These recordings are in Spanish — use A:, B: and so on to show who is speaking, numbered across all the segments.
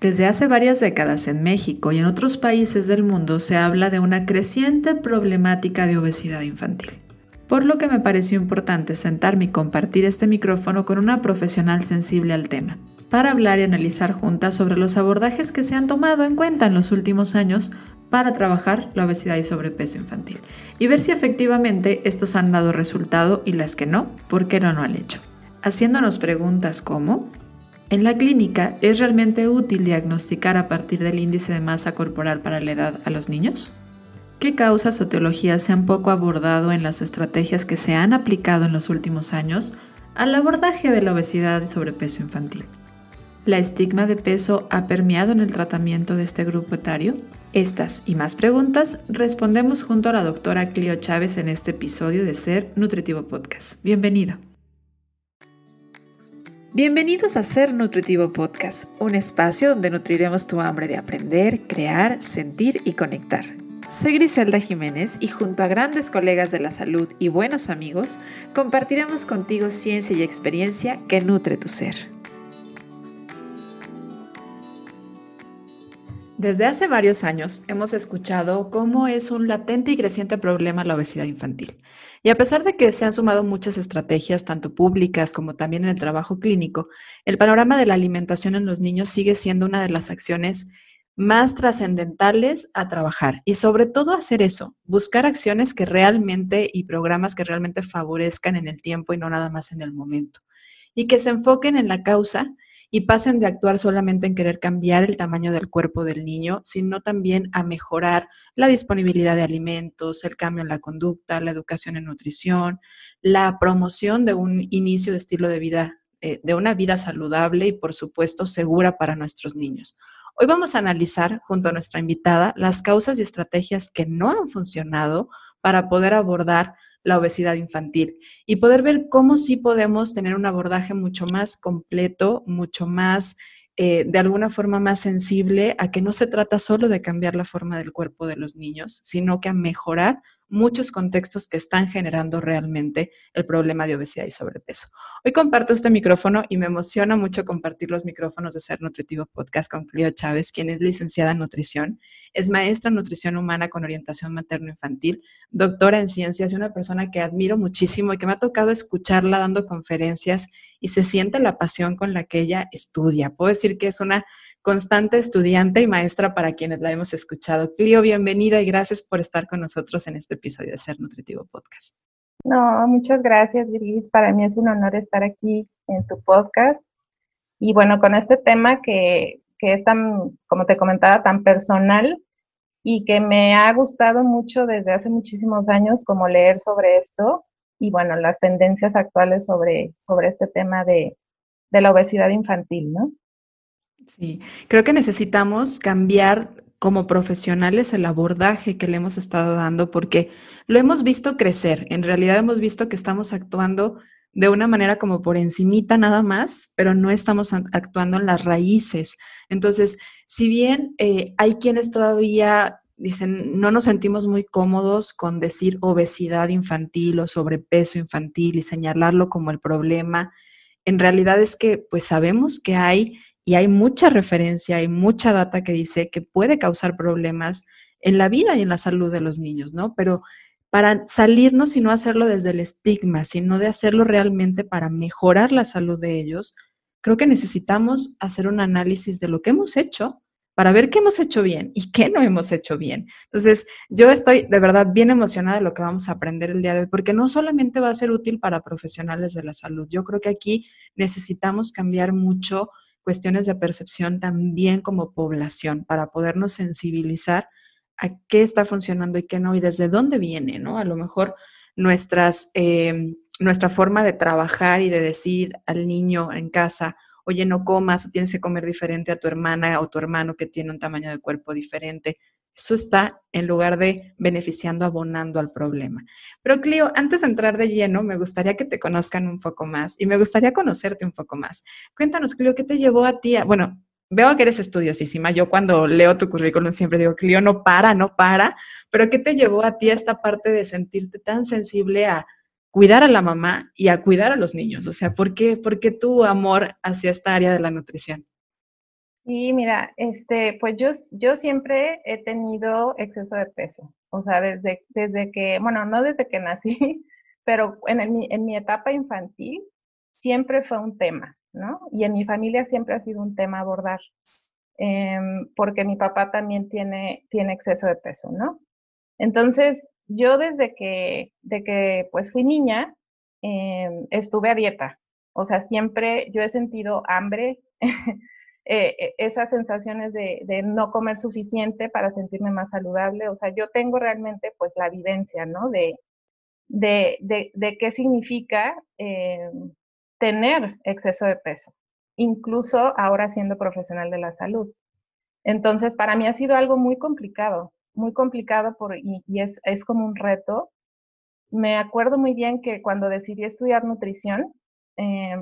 A: Desde hace varias décadas en México y en otros países del mundo se habla de una creciente problemática de obesidad infantil. Por lo que me pareció importante sentarme y compartir este micrófono con una profesional sensible al tema, para hablar y analizar juntas sobre los abordajes que se han tomado en cuenta en los últimos años para trabajar la obesidad y sobrepeso infantil y ver si efectivamente estos han dado resultado y las que no, ¿por qué no lo han hecho? Haciéndonos preguntas como en la clínica, ¿es realmente útil diagnosticar a partir del índice de masa corporal para la edad a los niños? ¿Qué causas o teologías se han poco abordado en las estrategias que se han aplicado en los últimos años al abordaje de la obesidad y sobrepeso infantil? ¿La estigma de peso ha permeado en el tratamiento de este grupo etario? Estas y más preguntas respondemos junto a la doctora Clio Chávez en este episodio de Ser Nutritivo Podcast. Bienvenido. Bienvenidos a Ser Nutritivo Podcast, un espacio donde nutriremos tu hambre de aprender, crear, sentir y conectar. Soy Griselda Jiménez y junto a grandes colegas de la salud y buenos amigos, compartiremos contigo ciencia y experiencia que nutre tu ser. Desde hace varios años hemos escuchado cómo es un latente y creciente problema la obesidad infantil. Y a pesar de que se han sumado muchas estrategias, tanto públicas como también en el trabajo clínico, el panorama de la alimentación en los niños sigue siendo una de las acciones más trascendentales a trabajar. Y sobre todo hacer eso, buscar acciones que realmente y programas que realmente favorezcan en el tiempo y no nada más en el momento. Y que se enfoquen en la causa y pasen de actuar solamente en querer cambiar el tamaño del cuerpo del niño, sino también a mejorar la disponibilidad de alimentos, el cambio en la conducta, la educación en nutrición, la promoción de un inicio de estilo de vida, eh, de una vida saludable y por supuesto segura para nuestros niños. Hoy vamos a analizar junto a nuestra invitada las causas y estrategias que no han funcionado para poder abordar la obesidad infantil y poder ver cómo sí podemos tener un abordaje mucho más completo, mucho más, eh, de alguna forma más sensible a que no se trata solo de cambiar la forma del cuerpo de los niños, sino que a mejorar muchos contextos que están generando realmente el problema de obesidad y sobrepeso. Hoy comparto este micrófono y me emociona mucho compartir los micrófonos de Ser Nutritivo Podcast con Clio Chávez, quien es licenciada en nutrición, es maestra en nutrición humana con orientación materno-infantil, doctora en ciencias y una persona que admiro muchísimo y que me ha tocado escucharla dando conferencias y se siente la pasión con la que ella estudia. Puedo decir que es una constante estudiante y maestra para quienes la hemos escuchado. Clio, bienvenida y gracias por estar con nosotros en este episodio de Ser Nutritivo Podcast.
B: No, muchas gracias, Gris. Para mí es un honor estar aquí en tu podcast. Y bueno, con este tema que, que es tan, como te comentaba, tan personal y que me ha gustado mucho desde hace muchísimos años, como leer sobre esto y bueno, las tendencias actuales sobre, sobre este tema de, de la obesidad infantil, ¿no?
A: Sí, creo que necesitamos cambiar como profesionales el abordaje que le hemos estado dando porque lo hemos visto crecer. En realidad hemos visto que estamos actuando de una manera como por encimita nada más, pero no estamos actuando en las raíces. Entonces, si bien eh, hay quienes todavía dicen, no nos sentimos muy cómodos con decir obesidad infantil o sobrepeso infantil y señalarlo como el problema, en realidad es que pues sabemos que hay y hay mucha referencia, hay mucha data que dice que puede causar problemas en la vida y en la salud de los niños, ¿no? Pero para salirnos y no hacerlo desde el estigma, sino de hacerlo realmente para mejorar la salud de ellos, creo que necesitamos hacer un análisis de lo que hemos hecho para ver qué hemos hecho bien y qué no hemos hecho bien. Entonces, yo estoy de verdad bien emocionada de lo que vamos a aprender el día de hoy, porque no solamente va a ser útil para profesionales de la salud, yo creo que aquí necesitamos cambiar mucho cuestiones de percepción también como población para podernos sensibilizar a qué está funcionando y qué no y desde dónde viene, ¿no? A lo mejor nuestras, eh, nuestra forma de trabajar y de decir al niño en casa, oye, no comas o tienes que comer diferente a tu hermana o tu hermano que tiene un tamaño de cuerpo diferente. Eso está en lugar de beneficiando, abonando al problema. Pero Clio, antes de entrar de lleno, me gustaría que te conozcan un poco más y me gustaría conocerte un poco más. Cuéntanos, Clio, ¿qué te llevó a ti? bueno, veo que eres estudiosísima. Yo cuando leo tu currículum siempre digo, Clio, no para, no para. Pero ¿qué te llevó a ti a esta parte de sentirte tan sensible a cuidar a la mamá y a cuidar a los niños? O sea, ¿por qué, por qué tu amor hacia esta área de la nutrición?
B: Sí, mira, este, pues yo, yo siempre he tenido exceso de peso. O sea, desde, desde que, bueno, no desde que nací, pero en, en mi etapa infantil siempre fue un tema, ¿no? Y en mi familia siempre ha sido un tema abordar, em, porque mi papá también tiene, tiene exceso de peso, ¿no? Entonces, yo desde que, de que pues fui niña, em, estuve a dieta. O sea, siempre yo he sentido hambre, eh, e, esas sensaciones de, de, no comer suficiente para sentirme más saludable. O sea, yo tengo realmente pues la vivencia, ¿no? De, de, de, qué significa eh, tener exceso de peso, incluso ahora siendo profesional de la salud. Entonces, para mí ha sido algo muy complicado, muy complicado por, y, es, es como un reto. Me acuerdo muy bien que cuando decidí estudiar nutrición, eh,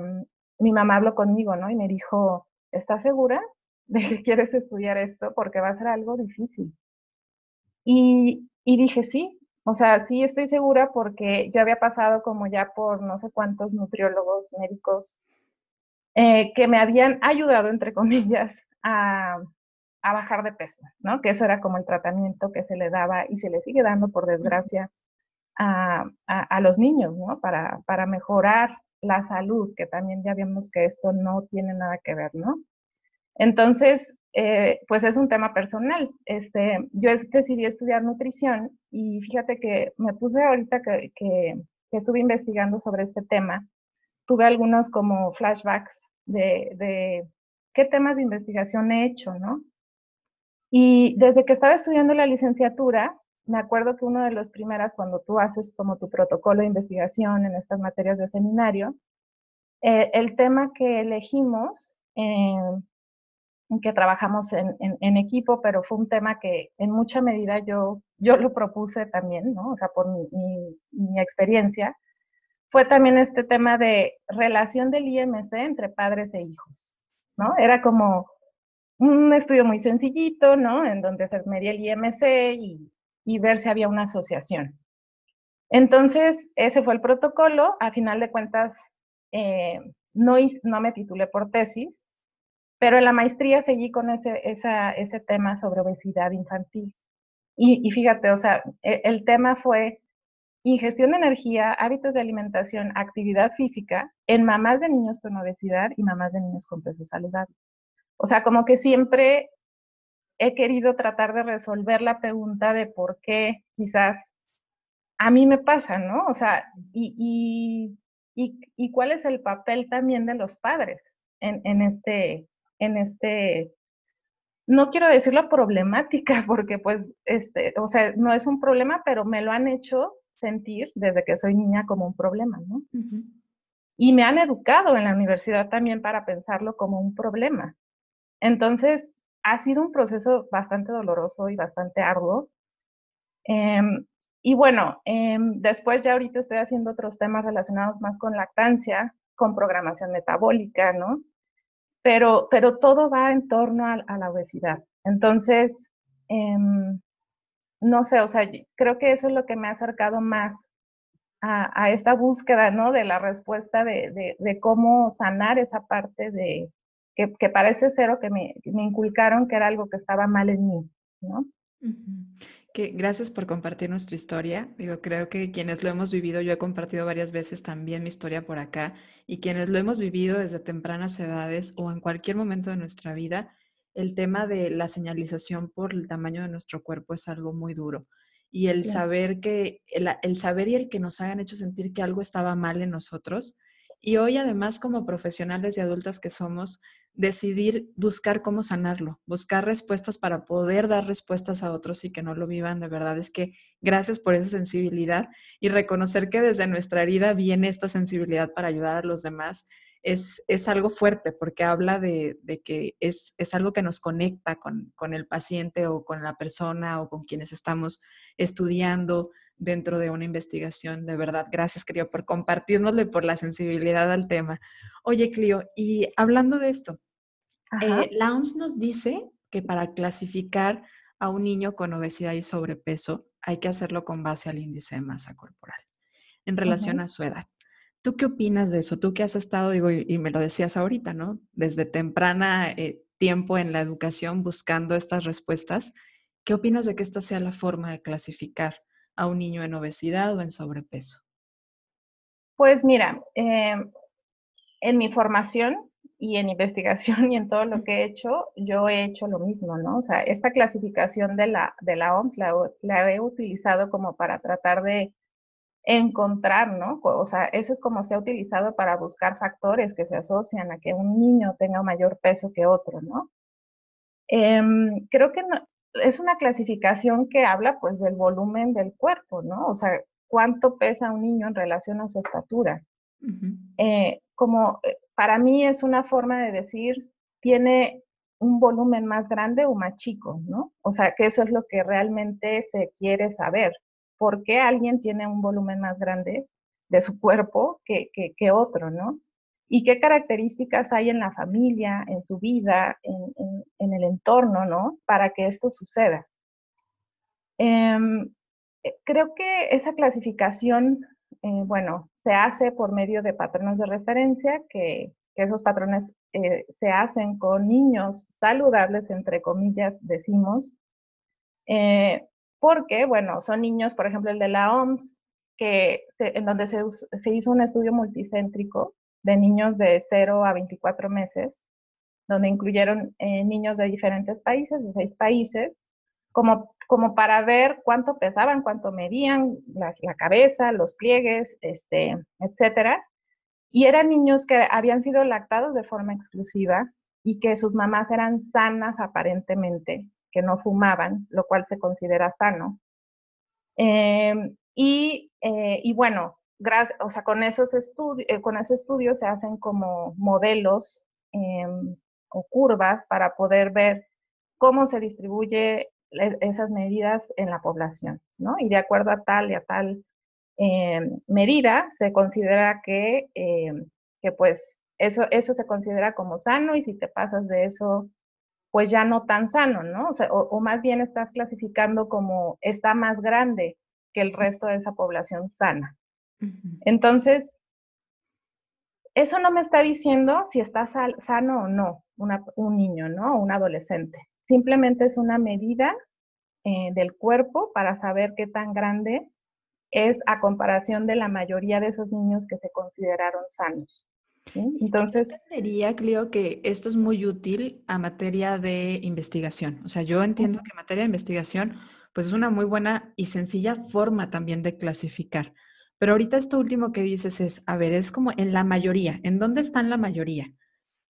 B: mi mamá habló conmigo, ¿no? Y me dijo, ¿estás segura de que quieres estudiar esto? Porque va a ser algo difícil. Y, y dije, sí, o sea, sí estoy segura porque yo había pasado como ya por no sé cuántos nutriólogos médicos eh, que me habían ayudado, entre comillas, a, a, bajar de peso, ¿no? Que eso era como el tratamiento que se le daba y se le sigue dando, por desgracia, a, a, a los niños, ¿no? Para, para mejorar la salud, que también ya vimos que esto no tiene nada que ver, ¿no? Entonces, eh, pues es un tema personal. Este, yo decidí estudiar nutrición y fíjate que me puse ahorita que, que, estuve investigando sobre este tema, tuve algunos como flashbacks de, de, qué temas de investigación he hecho, ¿no? Y desde que estaba estudiando la licenciatura, me acuerdo que uno de los primeras, cuando tú haces como tu protocolo de investigación en estas materias de seminario, eh, el tema que elegimos eh, que trabajamos en, equipo, pero fue un tema que en mucha medida yo, yo lo propuse también, ¿no? O sea, por mi, mi, experiencia, fue también este tema de relación del IMC entre padres e hijos, ¿no? Era como un estudio muy sencillito, ¿no? En donde se medía el IMC y, ver si había una asociación. Entonces, ese fue el protocolo. A final de cuentas, eh, no, no me titulé por tesis, pero en la maestría seguí con ese, ese tema sobre obesidad infantil. Y, y fíjate, o sea, el, el, tema fue ingestión de energía, hábitos de alimentación, actividad física en mamás de niños con obesidad y mamás de niños con peso saludable. O sea, como que siempre he querido tratar de resolver la pregunta de por qué quizás a mí me pasa, ¿no? O sea, y, y, y, y cuál es el papel también de los padres en, en, este, en este, no quiero decir la problemática, porque pues, este, o sea, no es un problema, pero me lo han hecho sentir desde que soy niña como un problema, ¿no? Uh -huh. Y me han educado en la universidad también para pensarlo como un problema. Entonces, ha sido un proceso bastante doloroso y bastante arduo. Eh, y bueno, eh, después ya ahorita estoy haciendo otros temas relacionados más con lactancia, con programación metabólica, ¿no? pero, pero todo va en torno a, la obesidad. Entonces, eh, no sé, o sea, creo que eso es lo que me ha acercado más a, esta búsqueda, ¿no? De la respuesta de, de cómo sanar esa parte de que, que parece cero que me, me, inculcaron que era algo que estaba mal en mí, ¿no?
A: Uh -huh. Que gracias por compartir nuestra historia. Digo, creo que quienes lo hemos vivido, yo he compartido varias veces también mi historia por acá, y quienes lo hemos vivido desde tempranas edades o en cualquier momento de nuestra vida, el tema de la señalización por el tamaño de nuestro cuerpo es algo muy duro. Y el claro. saber que, el, el saber y el que nos hayan hecho sentir que algo estaba mal en nosotros. Y hoy además como profesionales y adultas que somos, decidir buscar cómo sanarlo, buscar respuestas para poder dar respuestas a otros y que no lo vivan. De verdad es que gracias por esa sensibilidad y reconocer que desde nuestra herida viene esta sensibilidad para ayudar a los demás. Es, es algo fuerte porque habla de, de que es, es, algo que nos conecta con, con el paciente o con la persona o con quienes estamos estudiando dentro de una investigación. De verdad, gracias, Clio, por compartirnoslo y por la sensibilidad al tema. Oye, Clio, y hablando de esto, eh, la OMS nos dice que para clasificar a un niño con obesidad y sobrepeso hay que hacerlo con base al índice de masa corporal en relación a su edad. ¿Tú qué opinas de eso? Tú que has estado, digo, y, y, me lo decías ahorita, ¿no? Desde temprana, eh, tiempo en la educación buscando estas respuestas. ¿Qué opinas de que esta sea la forma de clasificar a un niño en obesidad o en sobrepeso?
B: Pues mira, em, en mi formación y en investigación y en todo lo que he hecho, yo he hecho lo mismo, ¿no? O sea, esta clasificación de la, de la OMS la, he utilizado como para tratar de encontrar, ¿no? O sea, eso es como se ha utilizado para buscar factores que se asocian a que un niño tenga mayor peso que otro, ¿no? Em, creo que es una clasificación que habla pues del volumen del cuerpo, ¿no? O sea, cuánto pesa un niño en relación a su estatura. Eh, como eh, para mí es una forma de decir, tiene un volumen más grande o más chico, ¿no? O sea, que eso es lo que realmente se quiere saber. ¿Por qué alguien tiene un volumen más grande de su cuerpo que, que, otro, ¿no? Y qué características hay en la familia, en su vida, en, el entorno, ¿no? Para que esto suceda. Em, eh, creo que esa clasificación eh, bueno, se hace por medio de patrones de referencia, que, esos patrones eh, se hacen con niños saludables, entre comillas, decimos, porque, bueno, son niños, por ejemplo, el de la OMS, que en donde se, hizo un estudio multicéntrico de niños de 0 a 24 meses, donde incluyeron niños de diferentes países, de seis países, como como para ver cuánto pesaban, cuánto medían, la, cabeza, los pliegues, este, etcétera. Y eran niños que habían sido lactados de forma exclusiva y que sus mamás eran sanas aparentemente, que no fumaban, lo cual se considera sano. Em, y, eh, y, bueno, o sea, con, esos estudios, eh, ese estudio se hacen como modelos em, o curvas para poder ver cómo se distribuye esas medidas en la población, ¿no? Y de acuerdo a tal y a tal eh, medida, se considera que, eh, que pues eso, eso se considera como sano y si te pasas de eso, pues ya no tan sano, ¿no? O, más bien estás clasificando como está más grande que el resto de esa población sana. Entonces, eso no me está diciendo si está sano o no un niño, ¿no? Un adolescente. Simplemente es una medida eh, del cuerpo para saber qué tan grande es a comparación de la mayoría de esos niños que se consideraron sanos.
A: Entonces... Yo Clio, que esto es muy útil a materia de investigación. O sea, yo entiendo que en materia de investigación, pues es una muy buena y sencilla forma también de clasificar. Pero ahorita esto último que dices es, a ver, es como en la mayoría, ¿en dónde están la mayoría?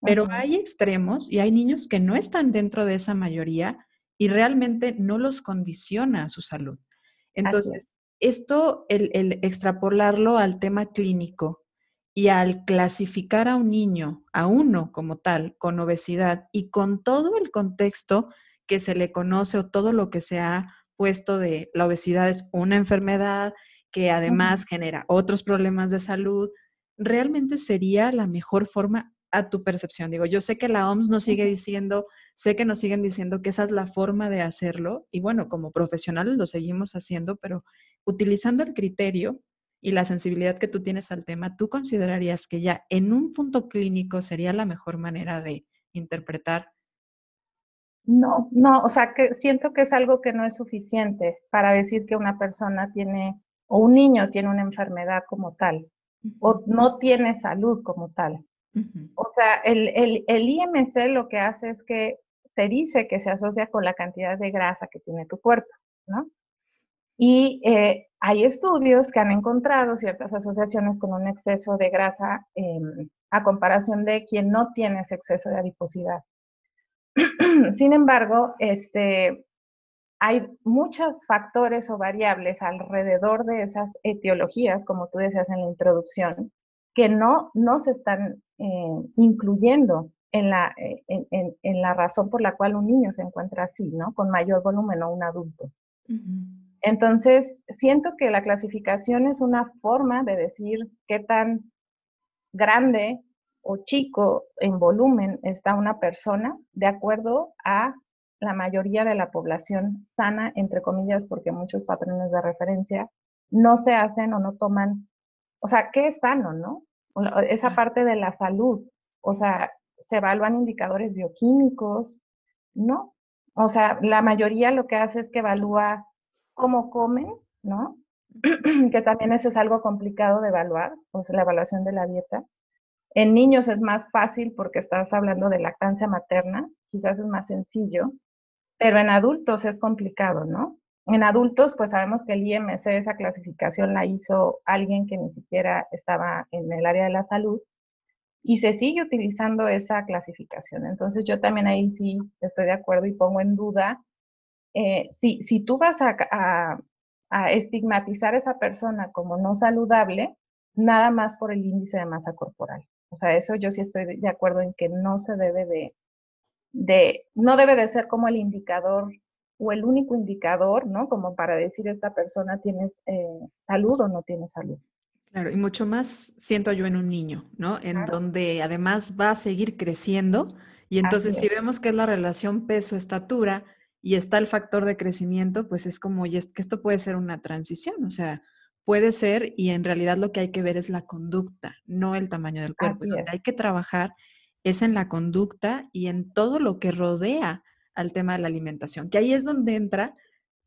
A: Pero hay extremos y hay niños que no están dentro de esa mayoría y realmente no los condiciona a su salud. Entonces, esto, el, el, extrapolarlo al tema clínico y al clasificar a un niño, a uno como tal, con obesidad y con todo el contexto que se le conoce o todo lo que se ha puesto de la obesidad es una enfermedad que además genera otros problemas de salud, realmente sería la mejor forma a tu percepción. Digo, yo sé que la OMS nos sigue diciendo, sé que nos siguen diciendo que esa es la forma de hacerlo y bueno, como profesionales lo seguimos haciendo, pero utilizando el criterio y la sensibilidad que tú tienes al tema, ¿tú considerarías que ya en un punto clínico sería la mejor manera de interpretar?
B: No, no, o sea, que siento que es algo que no es suficiente para decir que una persona tiene o un niño tiene una enfermedad como tal o no tiene salud como tal. O sea, el, el, el, IMC lo que hace es que se dice que se asocia con la cantidad de grasa que tiene tu cuerpo, ¿no? Y eh, hay estudios que han encontrado ciertas asociaciones con un exceso de grasa em, a comparación de quien no tiene ese exceso de adiposidad. Sin embargo, este, hay muchos factores o variables alrededor de esas etiologías, como tú decías en la introducción, que no, no se están eh, incluyendo en la, eh, en, en, la razón por la cual un niño se encuentra así, ¿no? Con mayor volumen o un adulto. Entonces, siento que la clasificación es una forma de decir qué tan grande o chico en volumen está una persona de acuerdo a la mayoría de la población sana, entre comillas, porque muchos patrones de referencia no se hacen o no toman, o sea, ¿qué es sano, no? esa parte de la salud. O sea, se evalúan indicadores bioquímicos, ¿no? O sea, la mayoría lo que hace es que evalúa cómo comen, ¿no? que también eso es algo complicado de evaluar, o sea, la evaluación de la dieta. En niños es más fácil porque estás hablando de lactancia materna, quizás es más sencillo, pero en adultos es complicado, ¿no? En adultos, pues sabemos que el IMC, esa clasificación la hizo alguien que ni siquiera estaba en el área de la salud y se sigue utilizando esa clasificación. Entonces yo también ahí sí estoy de acuerdo y pongo en duda, eh, si, si tú vas a, a estigmatizar a esa persona como no saludable, nada más por el índice de masa corporal. O sea, eso yo sí estoy de acuerdo en que no se debe de, de, no debe de ser como el indicador o el único indicador, ¿no? Como para decir esta persona tienes eh, salud o no tiene salud.
A: Claro, y mucho más siento yo en un niño, ¿no? En donde además va a seguir creciendo y entonces si vemos que es la relación peso-estatura, y está el factor de crecimiento, pues es como, y es que esto puede ser una transición, o sea, puede ser y en realidad lo que hay que ver es la conducta, no el tamaño del cuerpo. Hay que trabajar es en la conducta y en todo lo que rodea al tema de la alimentación, que ahí es donde entra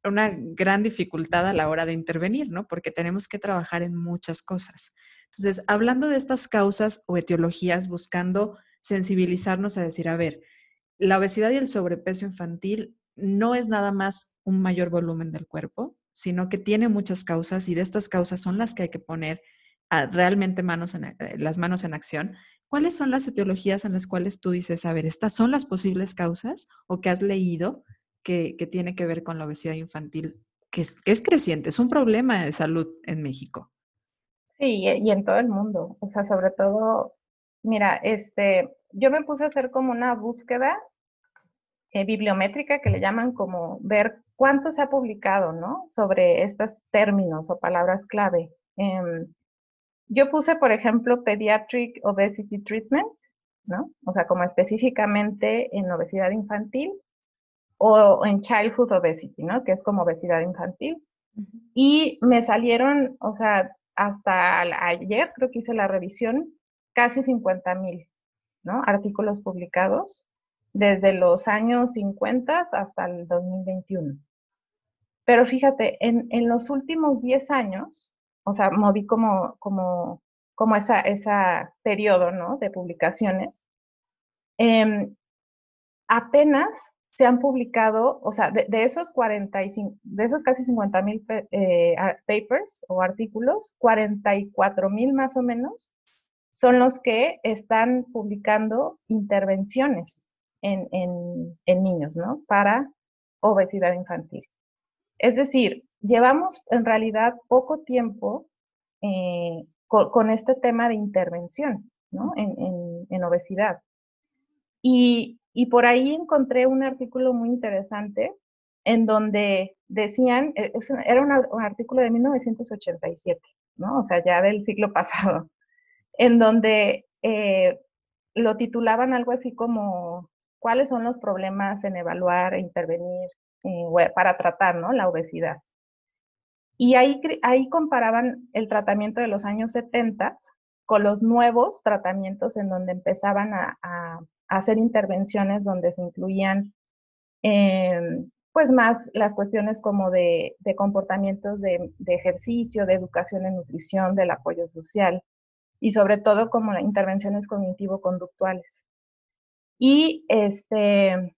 A: una gran dificultad a la hora de intervenir, ¿no? Porque tenemos que trabajar en muchas cosas. Entonces, hablando de estas causas o etiologías, buscando sensibilizarnos a decir, a ver, la obesidad y el sobrepeso infantil no es nada más un mayor volumen del cuerpo, sino que tiene muchas causas y de estas causas son las que hay que poner realmente manos en, eh, las manos en acción. ¿Cuáles son las etiologías en las cuales tú dices, a ver, estas son las posibles causas o que has leído que, tiene que ver con la obesidad infantil, que es, que es creciente, es un problema de salud en México?
B: Sí, y en todo el mundo. O sea, sobre todo, mira, este, yo me puse a hacer como una búsqueda eh, bibliométrica que le llaman como ver cuánto se ha publicado, ¿no? Sobre estos términos o palabras clave. Em, yo puse, por ejemplo, Pediatric Obesity Treatment, ¿no? O sea, como específicamente en obesidad infantil o en Childhood Obesity, ¿no? Que es como obesidad infantil. Y me salieron, o sea, hasta ayer creo que hice la revisión, casi 50 mil, ¿no? Artículos publicados desde los años 50 hasta el 2021. Pero fíjate, en, en los últimos 10 años, o sea, moví como, como, como esa, esa periodo ¿no? de publicaciones, em, apenas se han publicado, o sea, de, esos 45, de esos casi 50 mil eh, papers o artículos, 44 mil más o menos son los que están publicando intervenciones en, niños, ¿no? Para obesidad infantil. Es decir, llevamos en realidad poco tiempo eh, con, este tema de intervención, ¿no? En, obesidad. Y, por ahí encontré un artículo muy interesante en donde decían, e, era un artículo de 1987, ¿no? O sea, ya del siglo pasado, en donde eh, lo titulaban algo así como cuáles son los problemas en evaluar e intervenir eh, para tratar ¿no? la obesidad. Y ahí, ahí comparaban el tratamiento de los años 70 con los nuevos tratamientos en donde empezaban a, hacer intervenciones donde se incluían em, pues más las cuestiones como de, comportamientos de, de, ejercicio, de educación en nutrición, del apoyo social y sobre todo como intervenciones cognitivo-conductuales. Y, este,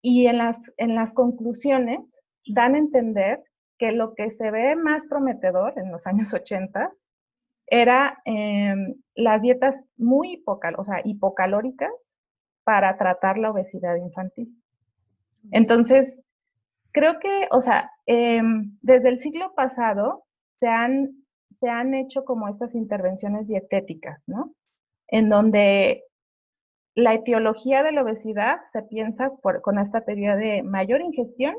B: y en, las, en las conclusiones dan a entender que lo que se ve más prometedor en los años 80 era em, las dietas muy o sea, hipocalóricas para tratar la obesidad infantil. Entonces, creo que, o sea, em, desde el siglo pasado se han, se han hecho como estas intervenciones dietéticas, ¿no? En donde la etiología de la obesidad se piensa con esta teoría de mayor ingestión,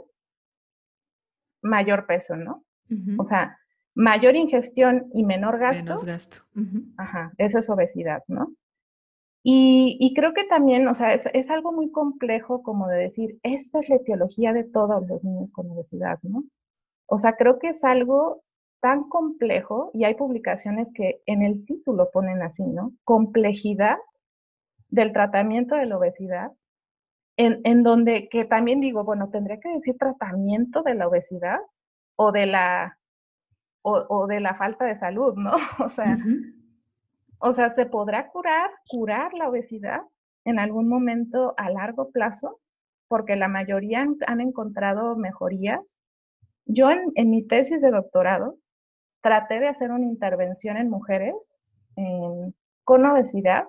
B: mayor peso, ¿no? O sea, mayor ingestión y menor gasto.
A: Menos gasto.
B: Ajá, eso es obesidad, ¿no? Y, creo que también, o sea, es, es, algo muy complejo como de decir, esta es la etiología de todos los niños con obesidad, ¿no? O sea, creo que es algo tan complejo y hay publicaciones que en el título ponen así, ¿no? Complejidad del tratamiento de la obesidad, en, en, donde que también digo, bueno, tendría que decir tratamiento de la obesidad o de la, o, o de la falta de salud, ¿no? O sea, o sea, ¿se podrá curar, curar la obesidad en algún momento a largo plazo? Porque la mayoría han, encontrado mejorías. Yo en, en, mi tesis de doctorado traté de hacer una intervención en mujeres con obesidad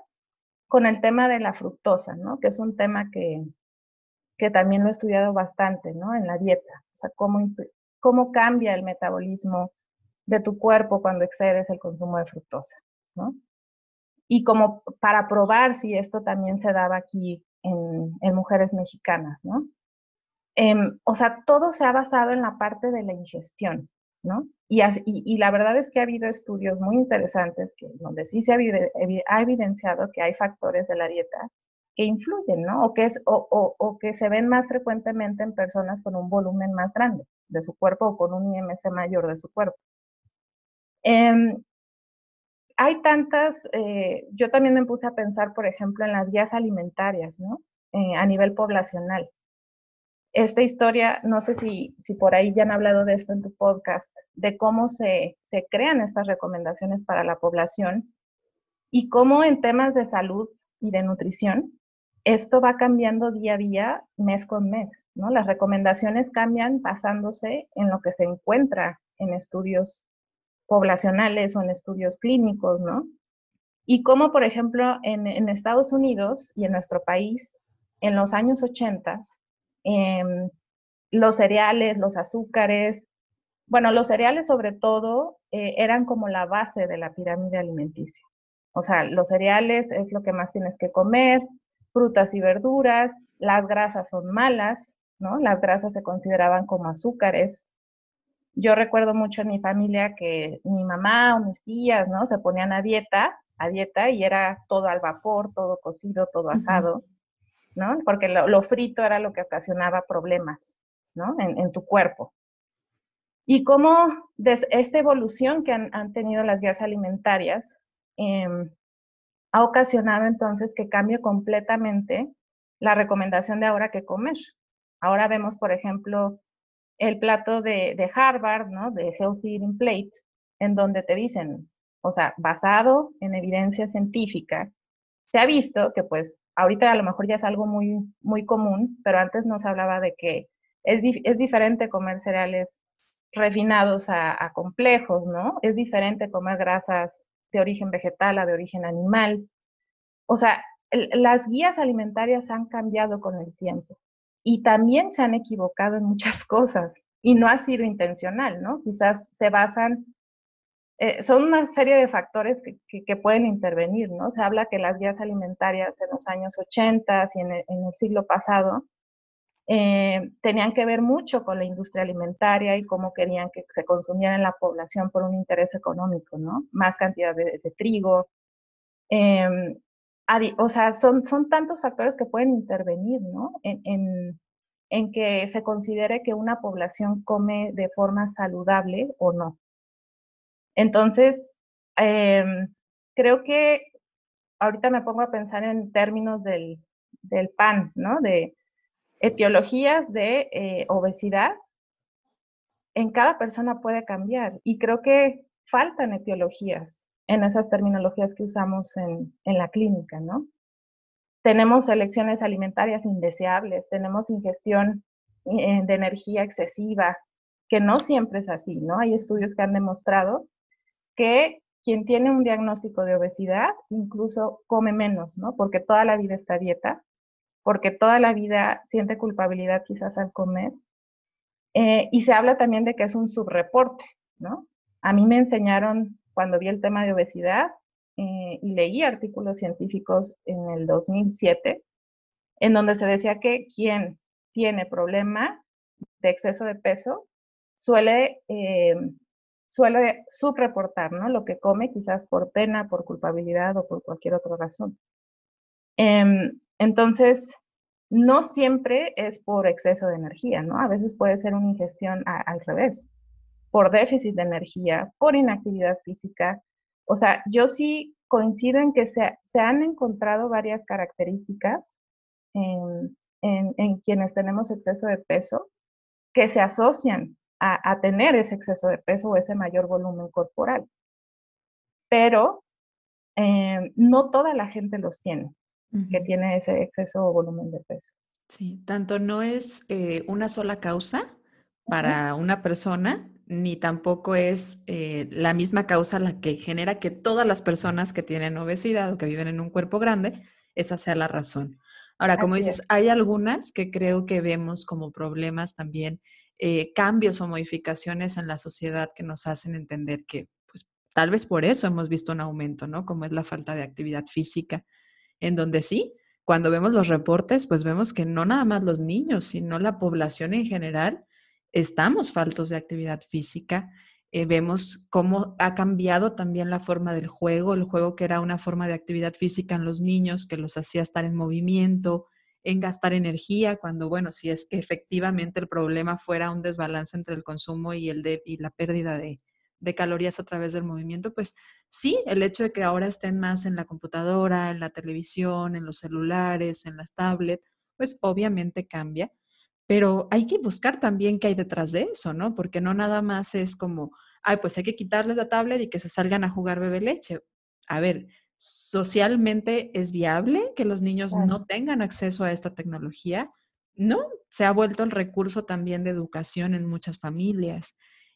B: con el tema de la fructosa, ¿no? Que es un tema que, que también lo he estudiado bastante, ¿no? En la dieta. O sea, cómo, cómo cambia el metabolismo de tu cuerpo cuando excedes el consumo de fructosa, ¿no? y como para probar si esto también se daba aquí en, mujeres mexicanas, ¿no? Em, o sea, todo se ha basado en la parte de la ingestión, ¿no? Y, la verdad es que ha habido estudios muy interesantes que, donde sí se ha, evidenciado que hay factores de la dieta que influyen, ¿no? O que, es, o, o, que se ven más frecuentemente en personas con un volumen más grande de su cuerpo o con un IMC mayor de su cuerpo. Eh, hay tantas, eh, yo también me puse a pensar, por ejemplo, en las guías alimentarias, ¿no? Eh, a nivel poblacional. Esta historia, no sé si, si por ahí ya han hablado de esto en tu podcast, de cómo se, se crean estas recomendaciones para la población y cómo en temas de salud y de nutrición, esto va cambiando día a día, mes con mes, ¿no? Las recomendaciones cambian basándose en lo que se encuentra en estudios poblacionales o en estudios clínicos, ¿no? Y como, por ejemplo, en, Estados Unidos y en nuestro país, en los años 80, em, los cereales, los azúcares, bueno, los cereales sobre todo eh, eran como la base de la pirámide alimenticia. O sea, los cereales es lo que más tienes que comer, frutas y verduras, las grasas son malas, ¿no? Las grasas se consideraban como azúcares, yo recuerdo mucho en mi familia que mi mamá o mis tías, ¿no? Se ponían a dieta, a dieta y era todo al vapor, todo cocido, todo asado, ¿no? Porque lo, frito era lo que ocasionaba problemas, ¿no? En, tu cuerpo. Y cómo esta evolución que han, tenido las guías alimentarias em, ha ocasionado entonces que cambie completamente la recomendación de ahora que comer. Ahora vemos, por ejemplo, el plato de, Harvard, ¿no? De Healthy Eating Plate, en donde te dicen, o sea, basado en evidencia científica, se ha visto que pues ahorita a lo mejor ya es algo muy, muy común, pero antes no se hablaba de que es, es diferente comer cereales refinados a, complejos, ¿no? Es diferente comer grasas de origen vegetal a de origen animal. O sea, las guías alimentarias han cambiado con el tiempo y también se han equivocado en muchas cosas y no ha sido intencional, ¿no? Quizás se basan, eh, son una serie de factores que, pueden intervenir, ¿no? Se habla que las guías alimentarias en los años 80 y en el, siglo pasado eh, tenían que ver mucho con la industria alimentaria y cómo querían que se consumiera en la población por un interés económico, ¿no? Más cantidad de, trigo. Em, o sea, son, son tantos factores que pueden intervenir, ¿no? En, que se considere que una población come de forma saludable o no. Entonces, em, creo que ahorita me pongo a pensar en términos del, pan, ¿no? De etiologías de eh, obesidad. En cada persona puede cambiar y creo que faltan etiologías en esas terminologías que usamos en, la clínica, ¿no? Tenemos elecciones alimentarias indeseables, tenemos ingestión eh, de energía excesiva, que no siempre es así, ¿no? Hay estudios que han demostrado que quien tiene un diagnóstico de obesidad incluso come menos, ¿no? Porque toda la vida está dieta, porque toda la vida siente culpabilidad quizás al comer. Eh, y se habla también de que es un subreporte, ¿no? A mí me enseñaron cuando vi el tema de obesidad eh, y leí artículos científicos en el 2007, en donde se decía que quien tiene problema de exceso de peso suele, eh, suele subreportar ¿no? lo que come, quizás por pena, por culpabilidad o por cualquier otra razón. Em, entonces, no siempre es por exceso de energía, ¿no? A veces puede ser una ingestión al revés por déficit de energía, por inactividad física. O sea, yo sí coincido en que se, han encontrado varias características en, en, quienes tenemos exceso de peso que se asocian a, tener ese exceso de peso o ese mayor volumen corporal. Pero eh, no toda la gente los tiene, que tiene ese exceso o volumen de peso.
A: Sí, tanto no es eh, una sola causa para una persona, ni tampoco es eh, la misma causa la que genera que todas las personas que tienen obesidad o que viven en un cuerpo grande, esa sea la razón. Ahora, como dices, hay algunas que creo que vemos como problemas también, eh, cambios o modificaciones en la sociedad que nos hacen entender que, pues, tal vez por eso hemos visto un aumento, ¿no? Como es la falta de actividad física, en donde sí, cuando vemos los reportes, pues vemos que no nada más los niños, sino la población en general, estamos faltos de actividad física. Eh, vemos cómo ha cambiado también la forma del juego, el juego que era una forma de actividad física en los niños, que los hacía estar en movimiento, en gastar energía, cuando, bueno, si es que efectivamente el problema fuera un desbalance entre el consumo y, el de, y la pérdida de, de calorías a través del movimiento, pues sí, el hecho de que ahora estén más en la computadora, en la televisión, en los celulares, en las tablets, pues obviamente cambia pero hay que buscar también qué hay detrás de eso, ¿no? Porque no nada más es como, ay, pues hay que quitarles la tablet y que se salgan a jugar bebé leche. A ver, socialmente es viable que los niños no tengan acceso a esta tecnología. No, se ha vuelto el recurso también de educación en muchas familias.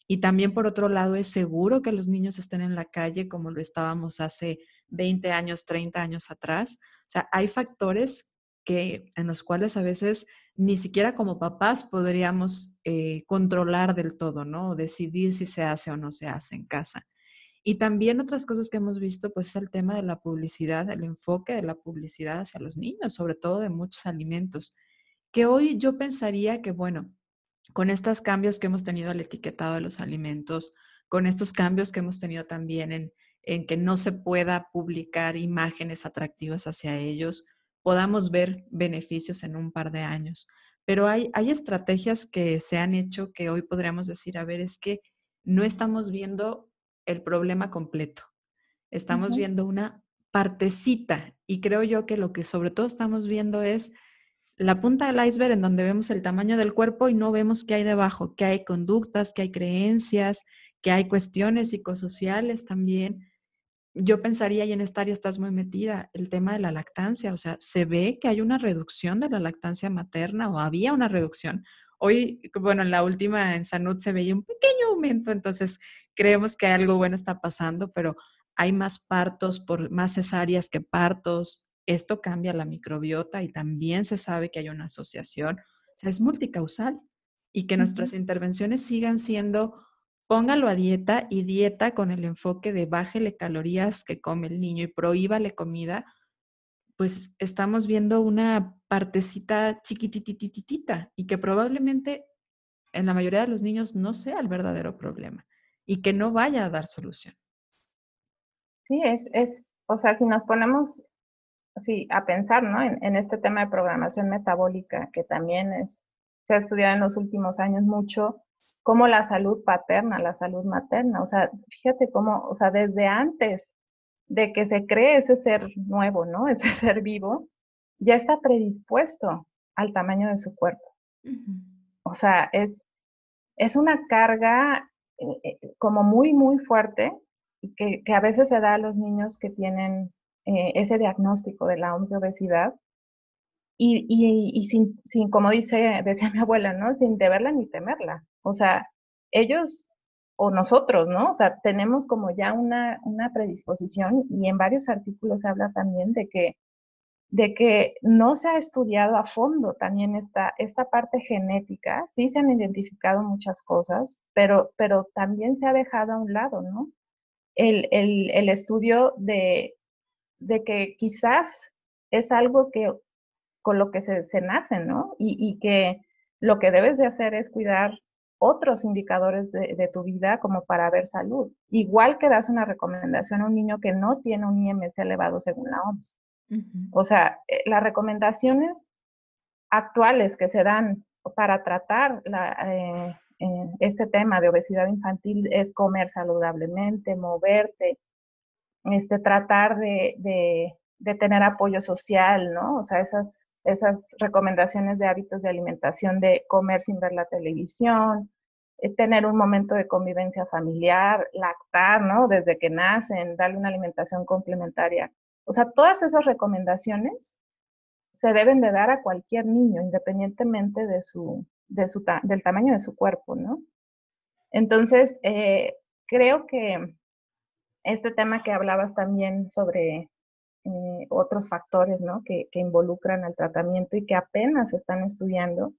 A: Y también, por otro lado, es seguro que los niños estén en la calle como lo estábamos hace 20 años, 30 años atrás. O sea, hay factores que, en los cuales a veces ni siquiera como papás podríamos eh, controlar del todo, ¿no? Decidir si se hace o no se hace en casa. Y también otras cosas que hemos visto, pues es el tema de la publicidad, el enfoque de la publicidad hacia los niños, sobre todo de muchos alimentos, que hoy yo pensaría que, bueno, con estos cambios que hemos tenido al etiquetado de los alimentos, con estos cambios que hemos tenido también en, en que no se pueda publicar imágenes atractivas hacia ellos, podamos ver beneficios en un par de años. Pero hay, hay estrategias que se han hecho que hoy podríamos decir, a ver, es que no estamos viendo el problema completo, estamos viendo una partecita y creo yo que lo que sobre todo estamos viendo es la punta del iceberg en donde vemos el tamaño del cuerpo y no vemos qué hay debajo, que hay conductas, que hay creencias, que hay cuestiones psicosociales también yo pensaría, y en esta área estás muy metida, el tema de la lactancia, o sea, se ve que hay una reducción de la lactancia materna o había una reducción. Hoy, bueno, en la última en Sanud se veía un pequeño aumento, entonces creemos que algo bueno está pasando, pero hay más partos por más cesáreas que partos. Esto cambia la microbiota y también se sabe que hay una asociación, o sea, es multicausal y que nuestras intervenciones sigan siendo Póngalo a dieta y dieta con el enfoque de bájele calorías que come el niño y prohíbale comida, pues estamos viendo una partecita chiquititititita y que probablemente en la mayoría de los niños no sea el verdadero problema y que no vaya a dar solución.
B: Sí, es, es o sea, si nos ponemos sí, a pensar ¿no? en, en este tema de programación metabólica, que también es, se ha estudiado en los últimos años mucho, como la salud paterna, la salud materna. O sea, fíjate cómo, o sea, desde antes de que se cree ese ser nuevo, ¿no? Ese ser vivo, ya está predispuesto al tamaño de su cuerpo. O sea, es, es una carga eh, eh, como muy, muy fuerte que, que, a veces se da a los niños que tienen eh, ese diagnóstico de la OMS de obesidad. Y, y, sin, sin, como dice, decía mi abuela, ¿no? Sin deberla ni temerla. O sea, ellos o nosotros, ¿no? O sea, tenemos como ya una, una predisposición y en varios artículos se habla también de que, de que no se ha estudiado a fondo también esta, esta parte genética. Sí se han identificado muchas cosas, pero, pero también se ha dejado a un lado, ¿no? El, el, el estudio de, de que quizás es algo que con lo que se, se nace, ¿no? Y, y que lo que debes de hacer es cuidar otros indicadores de, tu vida como para ver salud. Igual que das una recomendación a un niño que no tiene un IMC elevado según la OMS. O sea, eh, las recomendaciones actuales que se dan para tratar eh, eh, este tema de obesidad infantil es comer saludablemente, moverte, este, tratar de, tener apoyo social, ¿no? O sea, esas, recomendaciones de hábitos de alimentación, de comer sin ver la televisión, eh, tener un momento de convivencia familiar, lactar, ¿no? Desde que nacen, darle una alimentación complementaria. O sea, todas esas recomendaciones se deben de dar a cualquier niño, independientemente del tamaño de su cuerpo, ¿no? Entonces, eh, creo que este tema que hablabas también sobre eh, otros factores ¿no? que, involucran al tratamiento y que apenas están estudiando,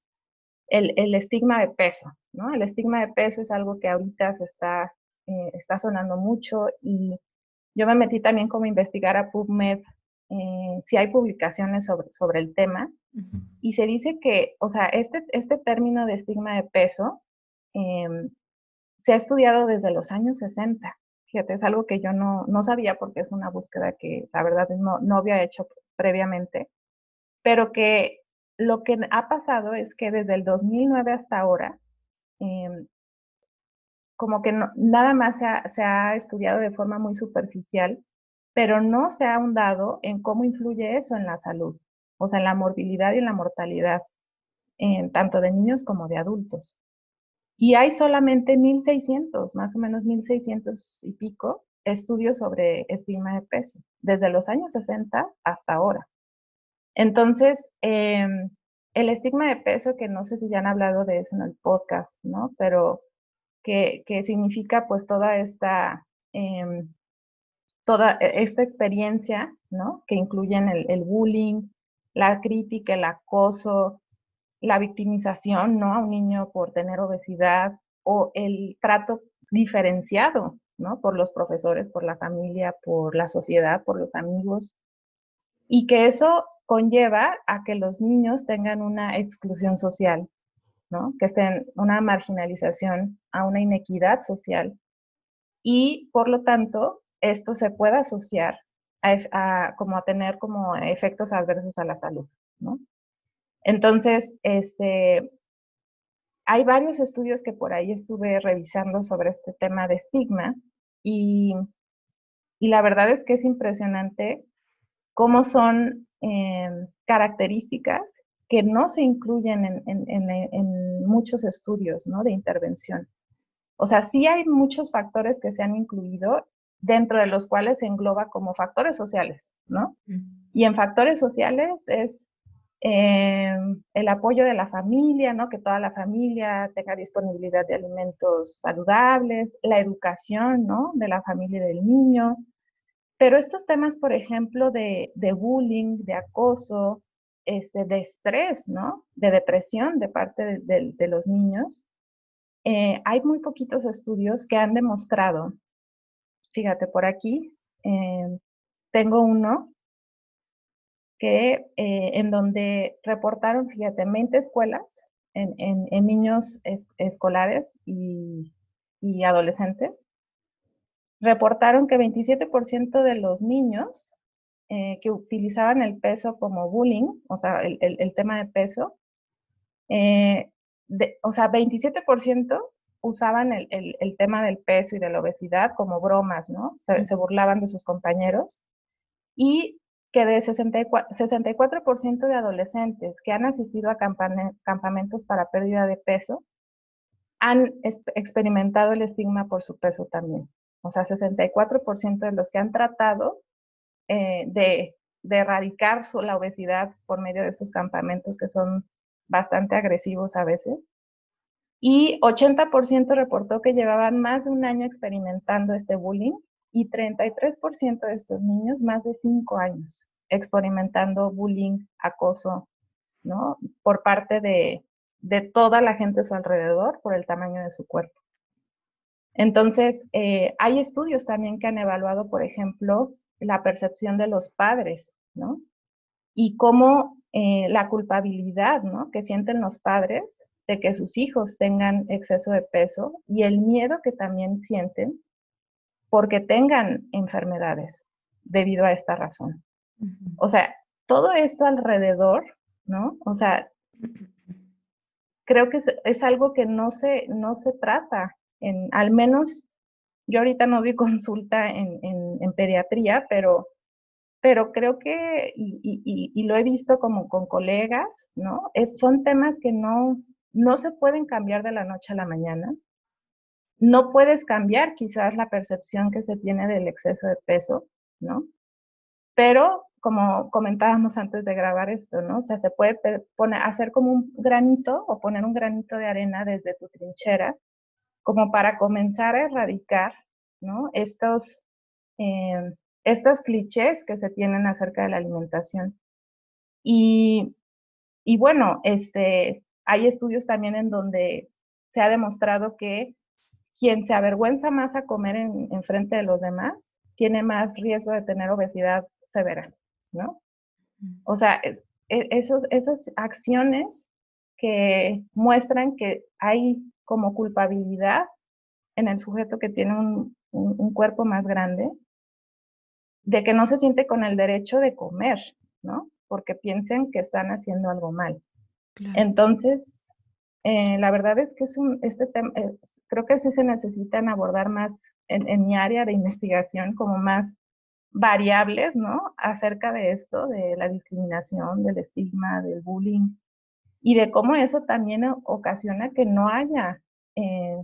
B: el, estigma de peso. ¿no? El estigma de peso es algo que ahorita se está, eh, está sonando mucho y yo me metí también como investigar a PubMed eh, si hay publicaciones sobre, sobre el tema y se dice que, o sea, este, este término de estigma de peso em, se ha estudiado desde los años 60. Fíjate, es algo que yo no, no sabía porque es una búsqueda que la verdad no, no había hecho previamente, pero que lo que ha pasado es que desde el 2009 hasta ahora, em, como que nada más se ha, se ha, estudiado de forma muy superficial, pero no se ha ahondado en cómo influye eso en la salud, o sea, en la morbilidad y en la mortalidad, en, tanto de niños como de adultos. Y hay solamente 1.600, más o menos 1.600 y pico estudios sobre estigma de peso, desde los años 60 hasta ahora. Entonces, em, el estigma de peso, que no sé si ya han hablado de eso en el podcast, ¿no? Pero que, significa pues toda esta, em, toda e, esta experiencia, ¿no? Que incluyen el, el bullying, la crítica, el acoso, la victimización, ¿no? A un niño por tener obesidad o el trato diferenciado, ¿no? Por los profesores, por la familia, por la sociedad, por los amigos. Y que eso conlleva a que los niños tengan una exclusión social, ¿no? Que estén una marginalización, a una inequidad y por lo tanto esto se puede asociar a, como a tener como efectos adversos a la salud, ¿no? Entonces, este, hay varios estudios que por ahí estuve revisando sobre este tema de estigma y, la verdad es que es impresionante cómo son em, características que no se incluyen en, muchos estudios de intervención. O sea, sí hay muchos factores que se han incluido, dentro de los cuales se engloba como factores sociales, ¿no? Y en factores sociales es Em, el apoyo de la familia, ¿no? que toda la familia tenga disponibilidad de alimentos saludables, la educación ¿no? de la familia y del niño. Pero estos temas, por ejemplo, de, bullying, de acoso, este, de estrés, ¿no? de depresión de parte de, los niños, eh, hay muy poquitos estudios que han demostrado, fíjate por aquí, em, tengo uno que eh, en donde reportaron, fíjate, 20 escuelas en, en, niños escolares y, y, adolescentes, reportaron que 27% de los niños eh, que utilizaban el peso como bullying, o sea, el, el, tema de peso, eh, o sea, 27% usaban el, el, tema del peso y de la obesidad como bromas, ¿no? Se, se burlaban de sus compañeros. Y que de 64%, de adolescentes que han asistido a campamentos para pérdida de peso han experimentado el estigma por su peso también. O sea, 64% de los que han tratado eh, de, erradicar la obesidad por medio de estos campamentos que son bastante agresivos a veces. Y 80% reportó que llevaban más de un año experimentando este bullying y 33% de estos niños más de 5 años experimentando bullying, acoso, ¿no? Por parte de, toda la gente a su alrededor por el tamaño de su cuerpo. Entonces, eh, hay estudios también que han evaluado, por ejemplo, la percepción de los padres, ¿no? Y cómo eh, la culpabilidad, ¿no? Que sienten los padres de que sus hijos tengan exceso de peso y el miedo que también sienten porque tengan enfermedades debido a esta razón. O sea, todo esto alrededor, ¿no? O sea, creo que es, algo que no se, no se trata, en, al menos Yo ahorita no doy consulta en, en, pediatría, pero, pero creo que, y, y, y, lo he visto como con colegas, ¿no? Es, son temas que no, no se pueden cambiar de la noche a la mañana. No puedes cambiar quizás la percepción que se tiene del exceso de peso, ¿no? Pero como comentábamos antes de grabar esto, ¿no? O sea, se puede hacer como un granito o poner un granito de arena desde tu trinchera, como para comenzar a erradicar, ¿no? Estos, eh, estos clichés que se tienen acerca de la alimentación. Y, y bueno, este, hay estudios también en donde se ha demostrado que quien se avergüenza más a comer en, en frente de los demás tiene más riesgo de tener obesidad severa. ¿no? O sea, e, esos, esas acciones que muestran que hay como culpabilidad en el sujeto que tiene un, cuerpo más grande, de que no se siente con el derecho de comer, ¿no? Porque piensen que están haciendo algo mal. Entonces, eh, la verdad es que es un, este tema, creo que sí se necesitan abordar más en, en, mi área de investigación, como más variables, ¿no? Acerca de esto, de la discriminación, del estigma, del bullying y de cómo eso también ocasiona que no haya eh,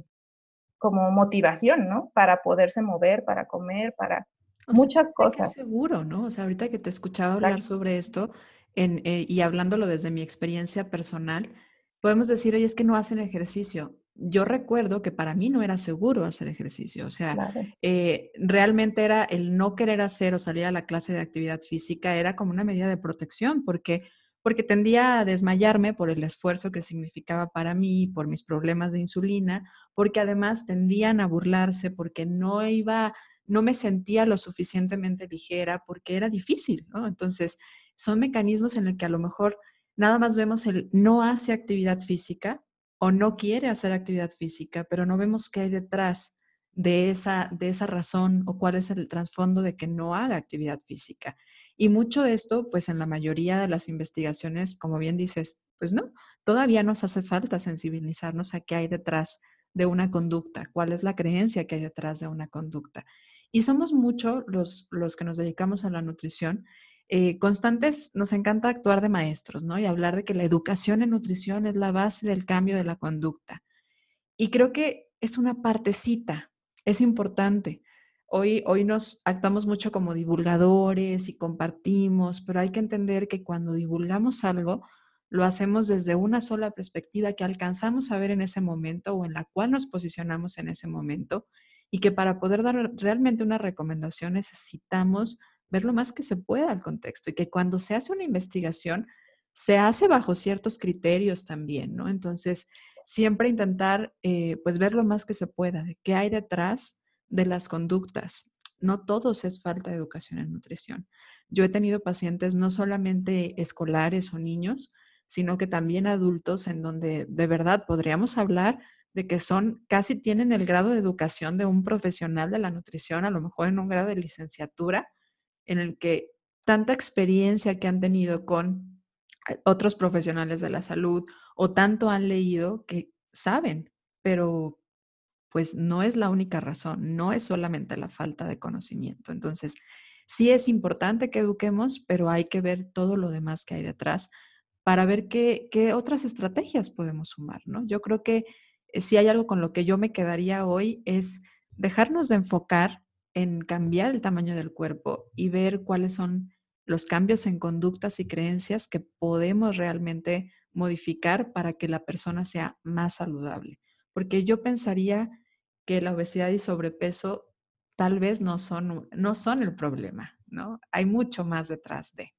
B: como motivación, ¿no? Para poderse mover, para comer, para muchas cosas.
A: seguro, ¿no? O sea, ahorita que te escuchaba hablar sobre esto en, eh, y hablándolo desde mi experiencia personal, podemos decir, oye, es que no hacen ejercicio yo recuerdo que para mí no era seguro hacer ejercicio, o sea, eh, realmente era el no querer hacer o salir a la clase de actividad física, era como una medida de protección, porque, porque tendía a desmayarme por el esfuerzo que significaba para mí, por mis problemas de insulina, porque además tendían a burlarse, porque no iba, no me sentía lo suficientemente ligera, porque era difícil, ¿no? Entonces, son mecanismos en el que a lo mejor nada más vemos el no hace actividad física o no quiere hacer actividad física, pero no vemos qué hay detrás de esa, de esa razón o cuál es el trasfondo de que no haga actividad física. Y mucho de esto, pues en la mayoría de las investigaciones, como bien dices, pues no, todavía nos hace falta sensibilizarnos a qué hay detrás de una conducta, cuál es la creencia que hay detrás de una conducta. Y somos muchos los, los que nos dedicamos a la nutrición eh, constantes, nos encanta actuar de maestros, ¿no? Y hablar de que la educación en nutrición es la base del cambio de la conducta. Y creo que es una partecita, es importante. Hoy, hoy nos actuamos mucho como divulgadores y compartimos, pero hay que entender que cuando divulgamos algo, lo hacemos desde una sola perspectiva que alcanzamos a ver en ese momento o en la cual nos posicionamos en ese momento y que para poder dar realmente una recomendación necesitamos ver lo más que se pueda al contexto y que cuando se hace una investigación se hace bajo ciertos criterios también, ¿no? Entonces, siempre intentar, eh, pues, ver lo más que se pueda de qué hay detrás de las conductas. No todos es falta de educación en nutrición. Yo he tenido pacientes no solamente escolares o niños, sino que también adultos en donde de verdad podríamos hablar de que son, casi tienen el grado de educación de un profesional de la nutrición, a lo mejor en un grado de licenciatura, en el que tanta experiencia que han tenido con eh, otros profesionales de la salud o tanto han leído que saben, pero pues no es la única razón, no es solamente la falta de conocimiento. Entonces, sí es importante que eduquemos, pero hay que ver todo lo demás que hay detrás para ver qué, qué otras estrategias podemos sumar, ¿no? Yo creo que eh, si hay algo con lo que yo me quedaría hoy es dejarnos de enfocar en cambiar el tamaño del cuerpo y ver cuáles son los cambios en conductas y creencias que podemos realmente modificar para que la persona sea más saludable. Porque yo pensaría que la obesidad y sobrepeso tal vez no son, no son el problema, ¿no? Hay mucho más detrás de.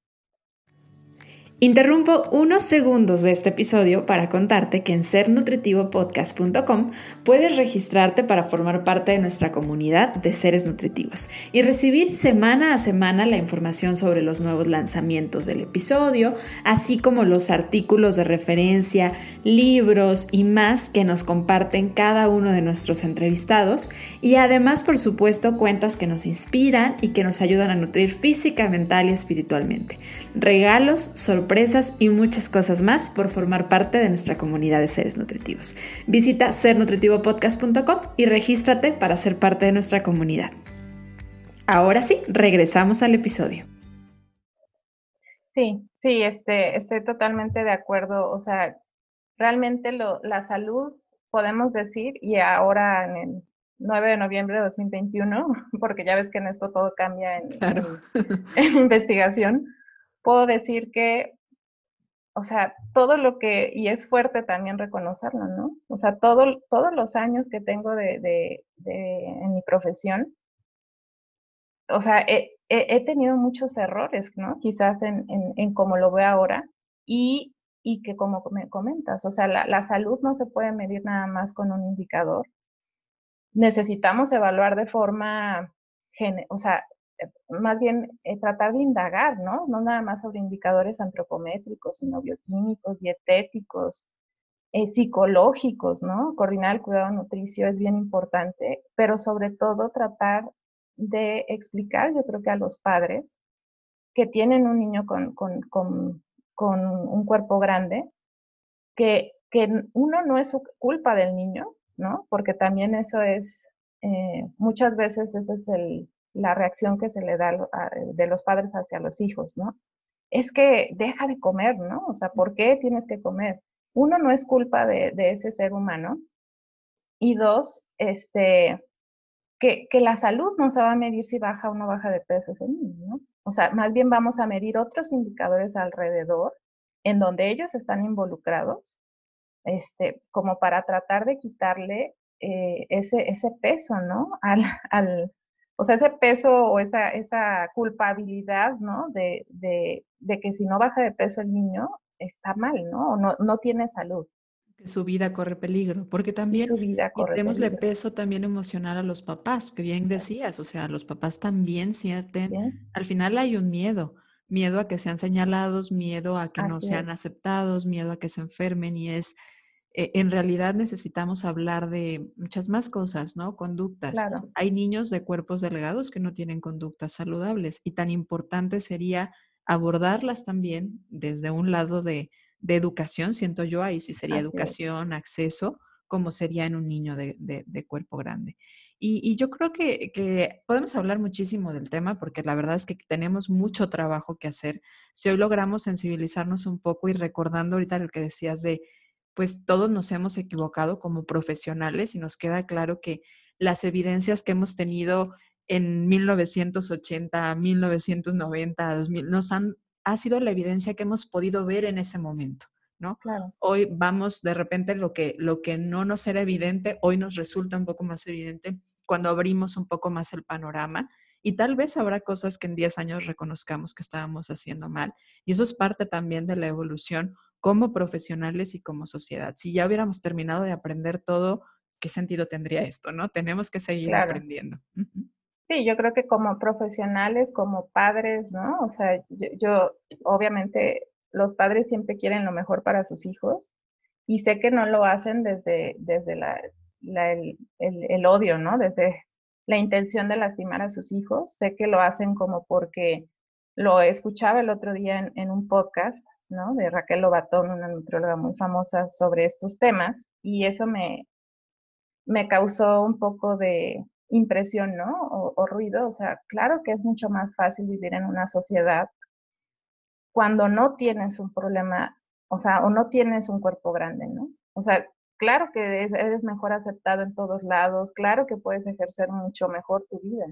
C: Interrumpo unos segundos de este episodio para contarte que en sernutritivopodcast.com puedes registrarte para formar parte de nuestra comunidad de seres nutritivos y recibir semana a semana la información sobre los nuevos lanzamientos del episodio, así como los artículos de referencia, libros y más que nos comparten cada uno de nuestros entrevistados y además, por supuesto, cuentas que nos inspiran y que nos ayudan a nutrir física, mental y espiritualmente. Regalos, sorpresas, sorpresas y muchas cosas más por formar parte de nuestra comunidad de seres nutritivos. Visita sernutritivopodcast.com y regístrate para ser parte de nuestra comunidad. Ahora sí, regresamos al episodio.
B: Sí, sí, este, estoy totalmente de acuerdo. O sea, realmente lo, la salud, podemos decir, y ahora en el 9 de noviembre de 2021, porque ya ves que en esto todo cambia en, en investigación, puedo decir que, o sea, todo lo que, y es fuerte también reconocerlo, ¿no? O sea, todo, todos los años que tengo de, de, de en mi profesión, o sea, he, he, tenido muchos errores, ¿no? Quizás en, en, en cómo lo veo ahora y, y que como me comentas, o sea, la, la salud no se puede medir nada más con un indicador. Necesitamos evaluar de forma, o sea, más bien eh, tratar de indagar, ¿no? No nada más sobre indicadores antropométricos, sino bioquímicos, dietéticos, eh, psicológicos, ¿no? Coordinar el cuidado nutricio es bien importante, pero sobre todo tratar de explicar, yo creo que a los padres que tienen un niño con, con, con, un cuerpo grande, que, que, uno no es culpa del niño, ¿no? Porque también eso es, eh, muchas veces esa es el, la reacción que se le da de los padres hacia los hijos, ¿no? Es que deja de comer, ¿no? O sea, ¿por qué tienes que comer? Uno no es culpa de, de ese ser humano. Y dos, este, que, que, la salud no se va a medir si baja o no baja de peso ese niño, ¿no? O sea, más bien vamos a medir otros indicadores alrededor en donde ellos están involucrados, este, como para tratar de quitarle eh, ese, ese peso, ¿no? Al, al, o sea, ese peso o esa, esa culpabilidad, ¿no? De, de, de que si no baja de peso el niño, está mal, ¿no? O no, no tiene salud.
A: Que su vida corre peligro, porque también quitémosle peso también emocional a los papás, que bien decías, o sea, los papás también sienten, al final hay un miedo, miedo a que sean señalados, miedo a que no sean aceptados, miedo a que se enfermen y es, eh, en realidad necesitamos hablar de muchas más cosas, ¿no? Conductas. Hay niños de cuerpos delgados que no tienen conductas saludables y tan importante sería abordarlas también desde un lado de de educación, siento yo, ahí sí sería educación, acceso, como sería en un niño de, cuerpo grande. Y, yo creo que, que, podemos hablar muchísimo del tema porque la verdad es que tenemos mucho trabajo que hacer. Si hoy logramos sensibilizarnos un poco y recordando ahorita lo que decías de, pues todos nos hemos equivocado como profesionales y nos queda claro que las evidencias que hemos tenido en 1980, 1990, 2000, nos han ha sido la evidencia que hemos podido ver en ese momento, ¿no?
B: Claro.
A: Hoy vamos de repente lo que, lo que no nos era evidente, hoy nos resulta un poco más evidente cuando abrimos un poco más el panorama y tal vez habrá cosas que en 10 años reconozcamos que estábamos haciendo mal. Y eso es parte también de la evolución como profesionales y como sociedad. Si ya hubiéramos terminado de aprender todo, ¿qué sentido tendría esto, no? Tenemos que seguir aprendiendo.
B: Sí, yo creo que como profesionales, como padres, ¿no? O sea, yo, obviamente los padres siempre quieren lo mejor para sus hijos y sé que no lo hacen desde, desde la, el, el, odio, ¿no? Desde la intención de lastimar a sus hijos. Sé que lo hacen como porque lo escuchaba el otro día en, en un podcast, ¿no? De Raquel Lobatón, una nutrióloga muy famosa sobre estos temas y eso me, me causó un poco de, impresión, ¿no? O, ruido. O sea, claro que es mucho más fácil vivir en una sociedad cuando no tienes un problema, o sea, o no tienes un cuerpo grande, ¿no? O sea, claro que eres mejor aceptado en todos lados, claro que puedes ejercer mucho mejor tu vida.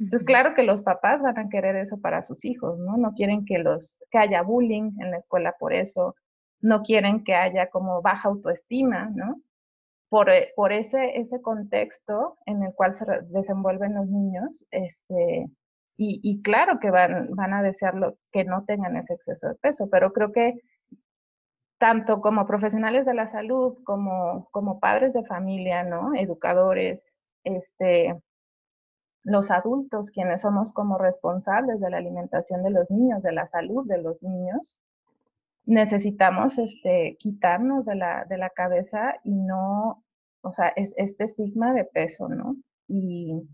B: Entonces, claro que los papás van a querer eso para sus hijos, ¿no? No quieren que, los, que haya bullying en la escuela por eso, no quieren que haya como baja autoestima, ¿no? por, eh, por ese, ese contexto en el cual se desenvuelven los niños, este, y, y, claro que van, van a desearlo que no tengan ese exceso de peso, pero creo que tanto como profesionales de la salud, como, como padres de familia, ¿no? Educadores, este, los adultos, quienes somos como responsables de la alimentación de los niños, de la salud de los niños, necesitamos este, quitarnos de la, de la cabeza y no, o sea, es, este estigma de peso, ¿no? Y,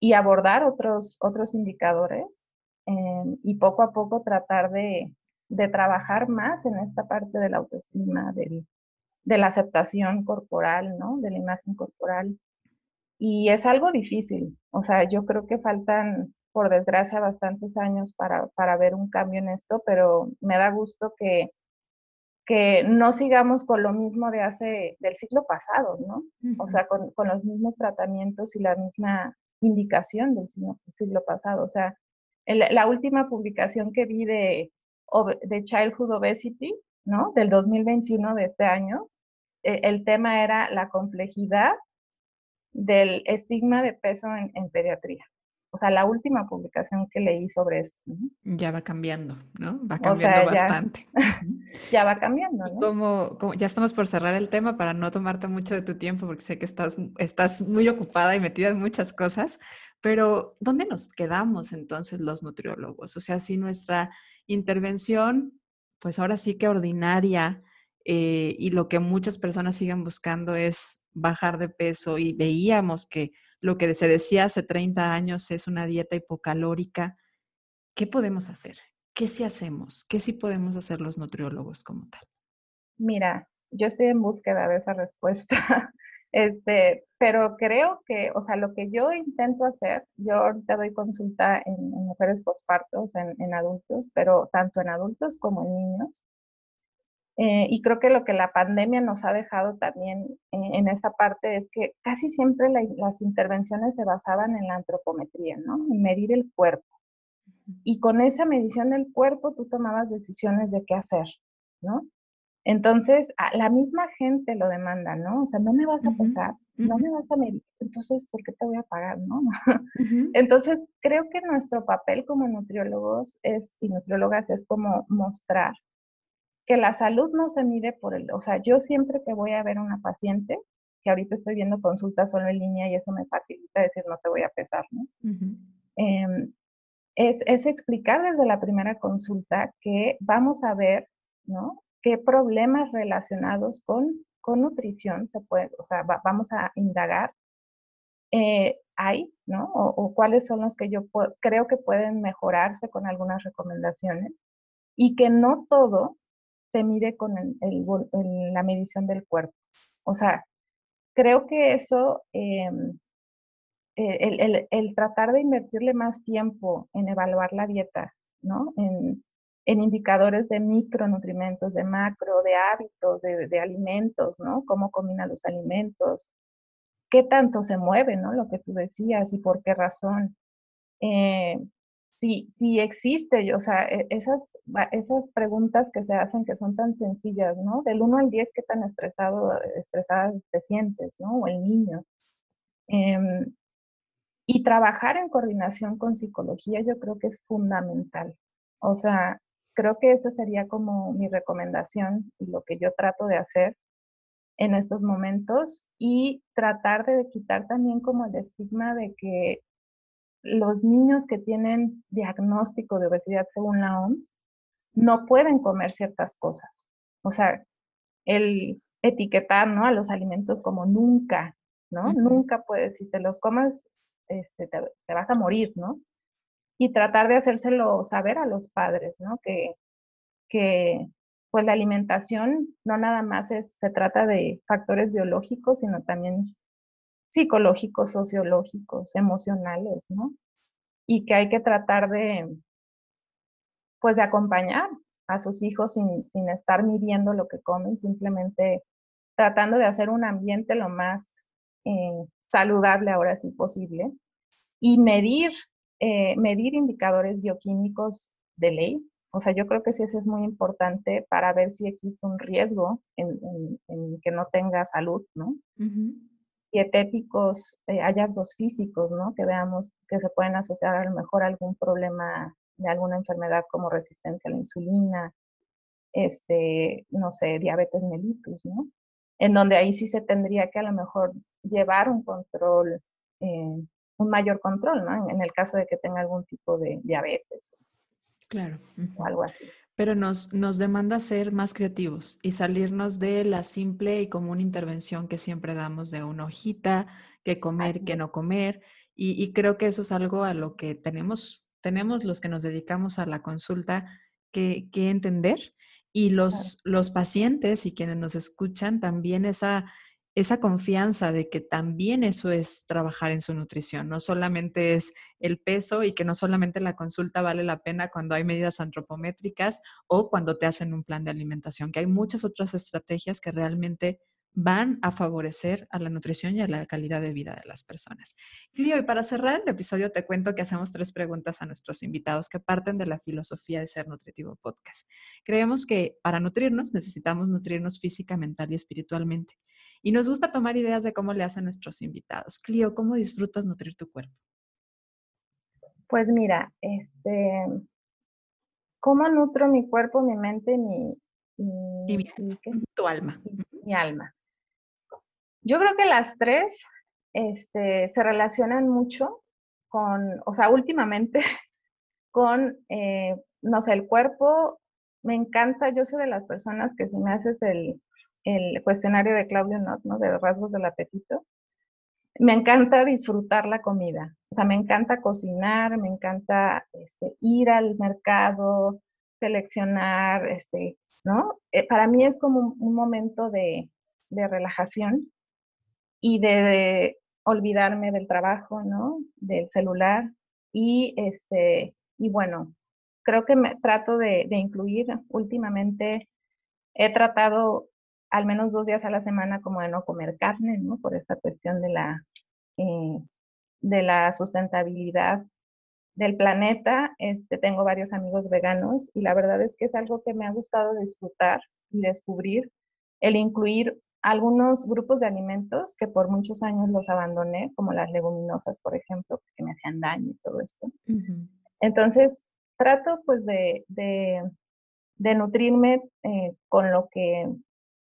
B: y abordar otros, otros indicadores eh, y poco a poco tratar de, de trabajar más en esta parte de la autoestima, del, de la aceptación corporal, ¿no? De la imagen corporal. Y es algo difícil, o sea, yo creo que faltan, por desgracia, bastantes años para, para ver un cambio en esto, pero me da gusto que, que no sigamos con lo mismo de hace, del siglo pasado, ¿no? O sea, con, con, los mismos tratamientos y la misma indicación del siglo, siglo pasado. O sea, la última publicación que vi de, de Childhood Obesity, ¿no? Del 2021 de este año, eh, el tema era la complejidad del estigma de peso en, pediatría. O sea, la última publicación que leí sobre esto.
A: Ya va cambiando, ¿no? Va cambiando bastante.
B: ya va cambiando, ¿no?
A: Como, como, ya estamos por cerrar el tema para no tomarte mucho de tu tiempo, porque sé que estás, estás muy ocupada y metida en muchas cosas, pero ¿dónde nos quedamos entonces los nutriólogos? O sea, si nuestra intervención, pues ahora sí que ordinaria, eh, y lo que muchas personas siguen buscando es bajar de peso y veíamos que lo que se decía hace 30 años es una dieta hipocalórica. ¿Qué podemos hacer? ¿Qué sí hacemos? ¿Qué sí podemos hacer los nutriólogos como tal?
B: Mira, yo estoy en búsqueda de esa respuesta. Este, pero creo que, o sea, lo que yo intento hacer, yo ahorita doy consulta en, mujeres pospartos, en, en, adultos, pero tanto en adultos como en niños. Eh, y creo que lo que la pandemia nos ha dejado también en esa parte es que casi siempre las intervenciones se basaban en la antropometría, ¿no? En medir el cuerpo. Y con esa medición del cuerpo tú tomabas decisiones de qué hacer, ¿no? Entonces, la misma gente lo demanda, ¿no? O sea, no me vas a pesar, no me vas a medir, entonces, ¿por qué te voy a pagar, no? Entonces, creo que nuestro papel como nutriólogos es, y nutriólogas es como mostrar que la salud no se mide por el, o sea, yo siempre que voy a ver a una paciente, que ahorita estoy viendo consultas solo en línea y eso me facilita decir no te voy a pesar, ¿no? Em, es, es, explicar desde la primera consulta que vamos a ver, ¿no? ¿Qué problemas relacionados con, con nutrición se puede, o sea, vamos a indagar eh, hay, ¿no? O, o, cuáles son los que yo creo que pueden mejorarse con algunas recomendaciones y que no todo se mide con la medición del cuerpo. O sea, creo que eso, em, e, el, tratar de invertirle más tiempo en evaluar la dieta, ¿no? En, indicadores de micronutrimentos, de macro, de hábitos, de, alimentos, ¿no? Cómo combina los alimentos, qué tanto se mueve, ¿no? Lo que tú decías y por qué razón. Eh, si, si existe, o sea, e, esas, esas preguntas que se hacen que son tan sencillas, ¿no? Del 1 al 10, ¿qué tan estresado, estresada te sientes, ¿no? O el niño. Em, y trabajar en coordinación con psicología yo creo que es fundamental. O sea, creo que esa sería como mi recomendación y lo que yo trato de hacer en estos momentos y tratar de quitar también como el estigma de que los niños que tienen diagnóstico de obesidad según la OMS no pueden comer ciertas cosas. O sea, el etiquetar ¿no? a los alimentos como nunca, ¿no? Nunca puedes, si te los comes, este, te, vas a morir, ¿no? Y tratar de hacérselo saber a los padres, ¿no? Que, que pues la alimentación no nada más es, se trata de factores biológicos, sino también psicológicos, sociológicos, emocionales, ¿no? Y que hay que tratar de, pues, de acompañar a sus hijos sin, sin estar midiendo lo que comen, simplemente tratando de hacer un ambiente lo más eh, saludable ahora sí posible y medir, eh, medir indicadores bioquímicos de ley. O sea, yo creo que sí eso es muy importante para ver si existe un riesgo en, en, que no tenga salud, ¿no? Dietéticos, eh, hallazgos físicos, ¿no? Que veamos que se pueden asociar a lo mejor a algún problema de alguna enfermedad como resistencia a la insulina, este, no sé, diabetes mellitus, ¿no? En donde ahí sí se tendría que a lo mejor llevar un control, eh, un mayor control, ¿no? En, el caso de que tenga algún tipo de diabetes.
A: Claro.
B: O algo así.
A: Pero nos, nos demanda ser más creativos y salirnos de la simple y común intervención que siempre damos de una hojita, que comer, que no comer. Y, creo que eso es algo a lo que tenemos, tenemos los que nos dedicamos a la consulta que, entender y los, los pacientes y quienes nos escuchan también esa, esa confianza de que también eso es trabajar en su nutrición, no solamente es el peso y que no solamente la consulta vale la pena cuando hay medidas antropométricas o cuando te hacen un plan de alimentación, que hay muchas otras estrategias que realmente van a favorecer a la nutrición y a la calidad de vida de las personas. Y hoy para cerrar el episodio te cuento que hacemos tres preguntas a nuestros invitados que parten de la filosofía de Ser Nutritivo Podcast. Creemos que para nutrirnos necesitamos nutrirnos física, mental y espiritualmente. Y nos gusta tomar ideas de cómo le hacen nuestros invitados. Clio, ¿cómo disfrutas nutrir tu cuerpo?
B: Pues mira, este, ¿cómo nutro mi cuerpo, mi mente, mi,
A: y tu alma?
B: Mi alma. Yo creo que las tres este, se relacionan mucho con, o sea, últimamente con, eh, no sé, el cuerpo. Me encanta, yo soy de las personas que si me haces el, el cuestionario de Claudio Not, ¿no? De rasgos del apetito. Me encanta disfrutar la comida, o sea, me encanta cocinar, me encanta este, ir al mercado, seleccionar, este, ¿no? Eh, para mí es como un, momento de, de, relajación y de, olvidarme del trabajo, ¿no? Del celular y, este, y bueno, creo que me trato de, de incluir últimamente, he tratado al menos dos días a la semana como de no comer carne, ¿no? Por esta cuestión de la, eh, de la sustentabilidad del planeta. Este, tengo varios amigos veganos y la verdad es que es algo que me ha gustado disfrutar y descubrir, el incluir algunos grupos de alimentos que por muchos años los abandoné, como las leguminosas, por ejemplo, que me hacían daño y todo esto. Entonces, trato pues de, de, nutrirme eh, con lo que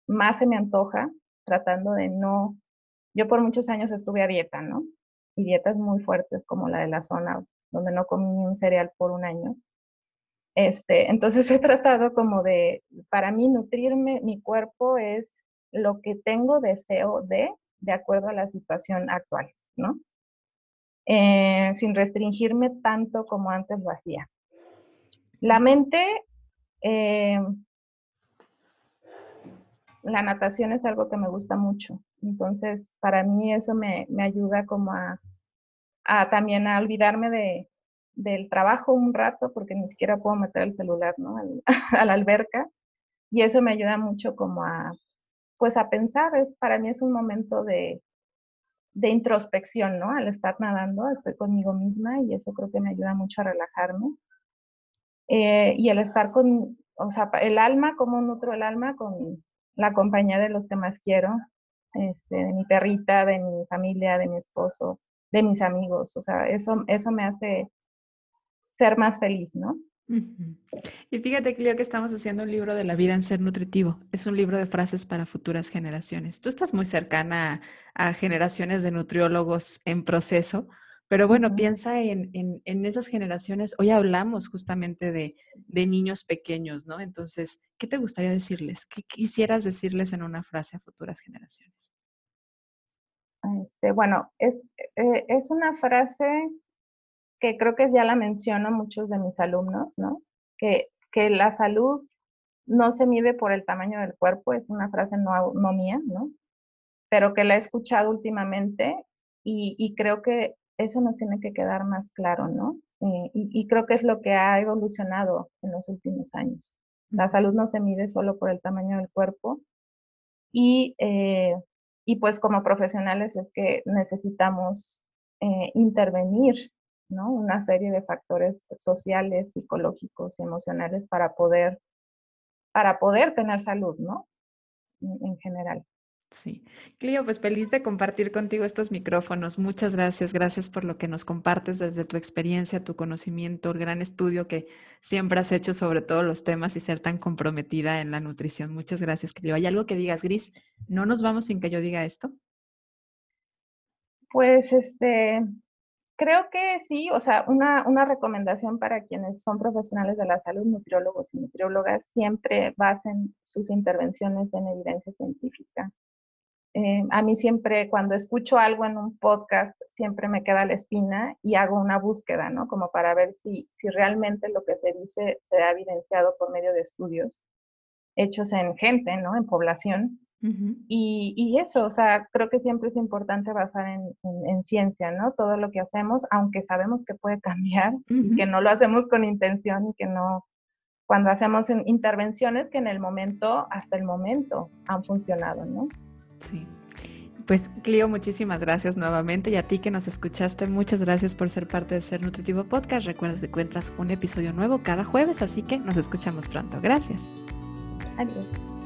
B: más se me antoja, tratando de no, yo por muchos años estuve a dieta, ¿no? Y dietas muy fuertes como la de la zona, donde no comí ni un cereal por un año. Este, entonces he tratado como de, para mí nutrirme, mi cuerpo es lo que tengo deseo de, de acuerdo a la situación actual, ¿no? Eh, sin restringirme tanto como antes lo hacía. La mente, eh, la natación es algo que me gusta mucho. Entonces, para mí eso me, ayuda como a, también a olvidarme de, del trabajo un rato, porque ni siquiera puedo meter el celular, ¿no? a la alberca. Y eso me ayuda mucho como a, pues a pensar, es, para mí es un momento de, de introspección, ¿no? Al estar nadando, estoy conmigo misma y eso creo que me ayuda mucho a relajarme. Eh, y el estar con, o sea, el alma, como nutro el alma con, la compañía de los que más quiero, este, de mi perrita, de mi familia, de mi esposo, de mis amigos. O sea, eso, eso me hace ser más feliz, ¿no?
A: Y fíjate, Clio, que estamos haciendo un libro de la vida en ser nutritivo. Es un libro de frases para futuras generaciones. Tú estás muy cercana a generaciones de nutriólogos en proceso. Pero bueno, piensa en, esas generaciones. Hoy hablamos justamente de, niños pequeños, ¿no? Entonces, ¿qué te gustaría decirles? ¿Qué quisieras decirles en una frase a futuras generaciones?
B: Este, bueno, es, eh, es una frase que creo que ya la menciono muchos de mis alumnos, ¿no? Que, que la salud no se mide por el tamaño del cuerpo, es una frase no, no mía, ¿no? Pero que la he escuchado últimamente y, y creo que eso nos tiene que quedar más claro, ¿no? Eh, y, creo que es lo que ha evolucionado en los últimos años. La salud no se mide solo por el tamaño del cuerpo y, eh, y pues como profesionales es que necesitamos eh, intervenir, ¿no? Una serie de factores sociales, psicológicos y emocionales para poder, para poder tener salud, ¿no? en general.
A: Sí. Clio, pues feliz de compartir contigo estos micrófonos. Muchas gracias. Gracias por lo que nos compartes desde tu experiencia, tu conocimiento, el gran estudio que siempre has hecho sobre todos los temas y ser tan comprometida en la nutrición. Muchas gracias, Clio. ¿Hay algo que digas, Gris? ¿No nos vamos sin que yo diga esto?
B: Pues este, creo que sí, o sea, una, una recomendación para quienes son profesionales de la salud, nutriólogos y nutriólogas, siempre basen sus intervenciones en evidencia científica eh, a mí siempre cuando escucho algo en un podcast, siempre me queda la espina y hago una búsqueda, ¿no? Como para ver si, si realmente lo que se dice se ha evidenciado por medio de estudios hechos en gente, ¿no? En población. y, y, eso, o sea, creo que siempre es importante basar en, en, ciencia, ¿no? Todo lo que hacemos, aunque sabemos que puede cambiar, que no lo hacemos con intención y que no, cuando hacemos intervenciones que en el momento, hasta el momento, han funcionado, ¿no?
A: Sí. Pues Clio, muchísimas gracias nuevamente y a ti que nos escuchaste, muchas gracias por ser parte de Ser Nutritivo Podcast. Recuerda que encuentras un episodio nuevo cada jueves, así que nos escuchamos pronto. Gracias.
B: Adiós.